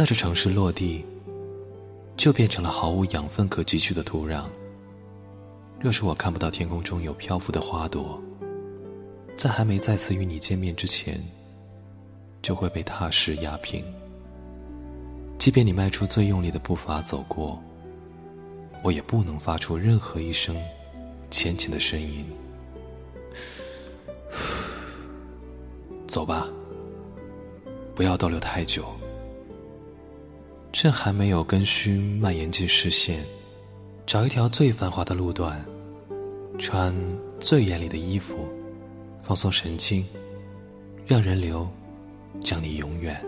在这城市落地，就变成了毫无养分可汲取的土壤。若是我看不到天空中有漂浮的花朵，在还没再次与你见面之前，就会被踏实压平。即便你迈出最用力的步伐走过，我也不能发出任何一声浅浅的呻吟。走吧，不要逗留太久。趁还没有根须蔓延进视线，找一条最繁华的路段，穿最艳丽的衣服，放松神经，让人流将你永远。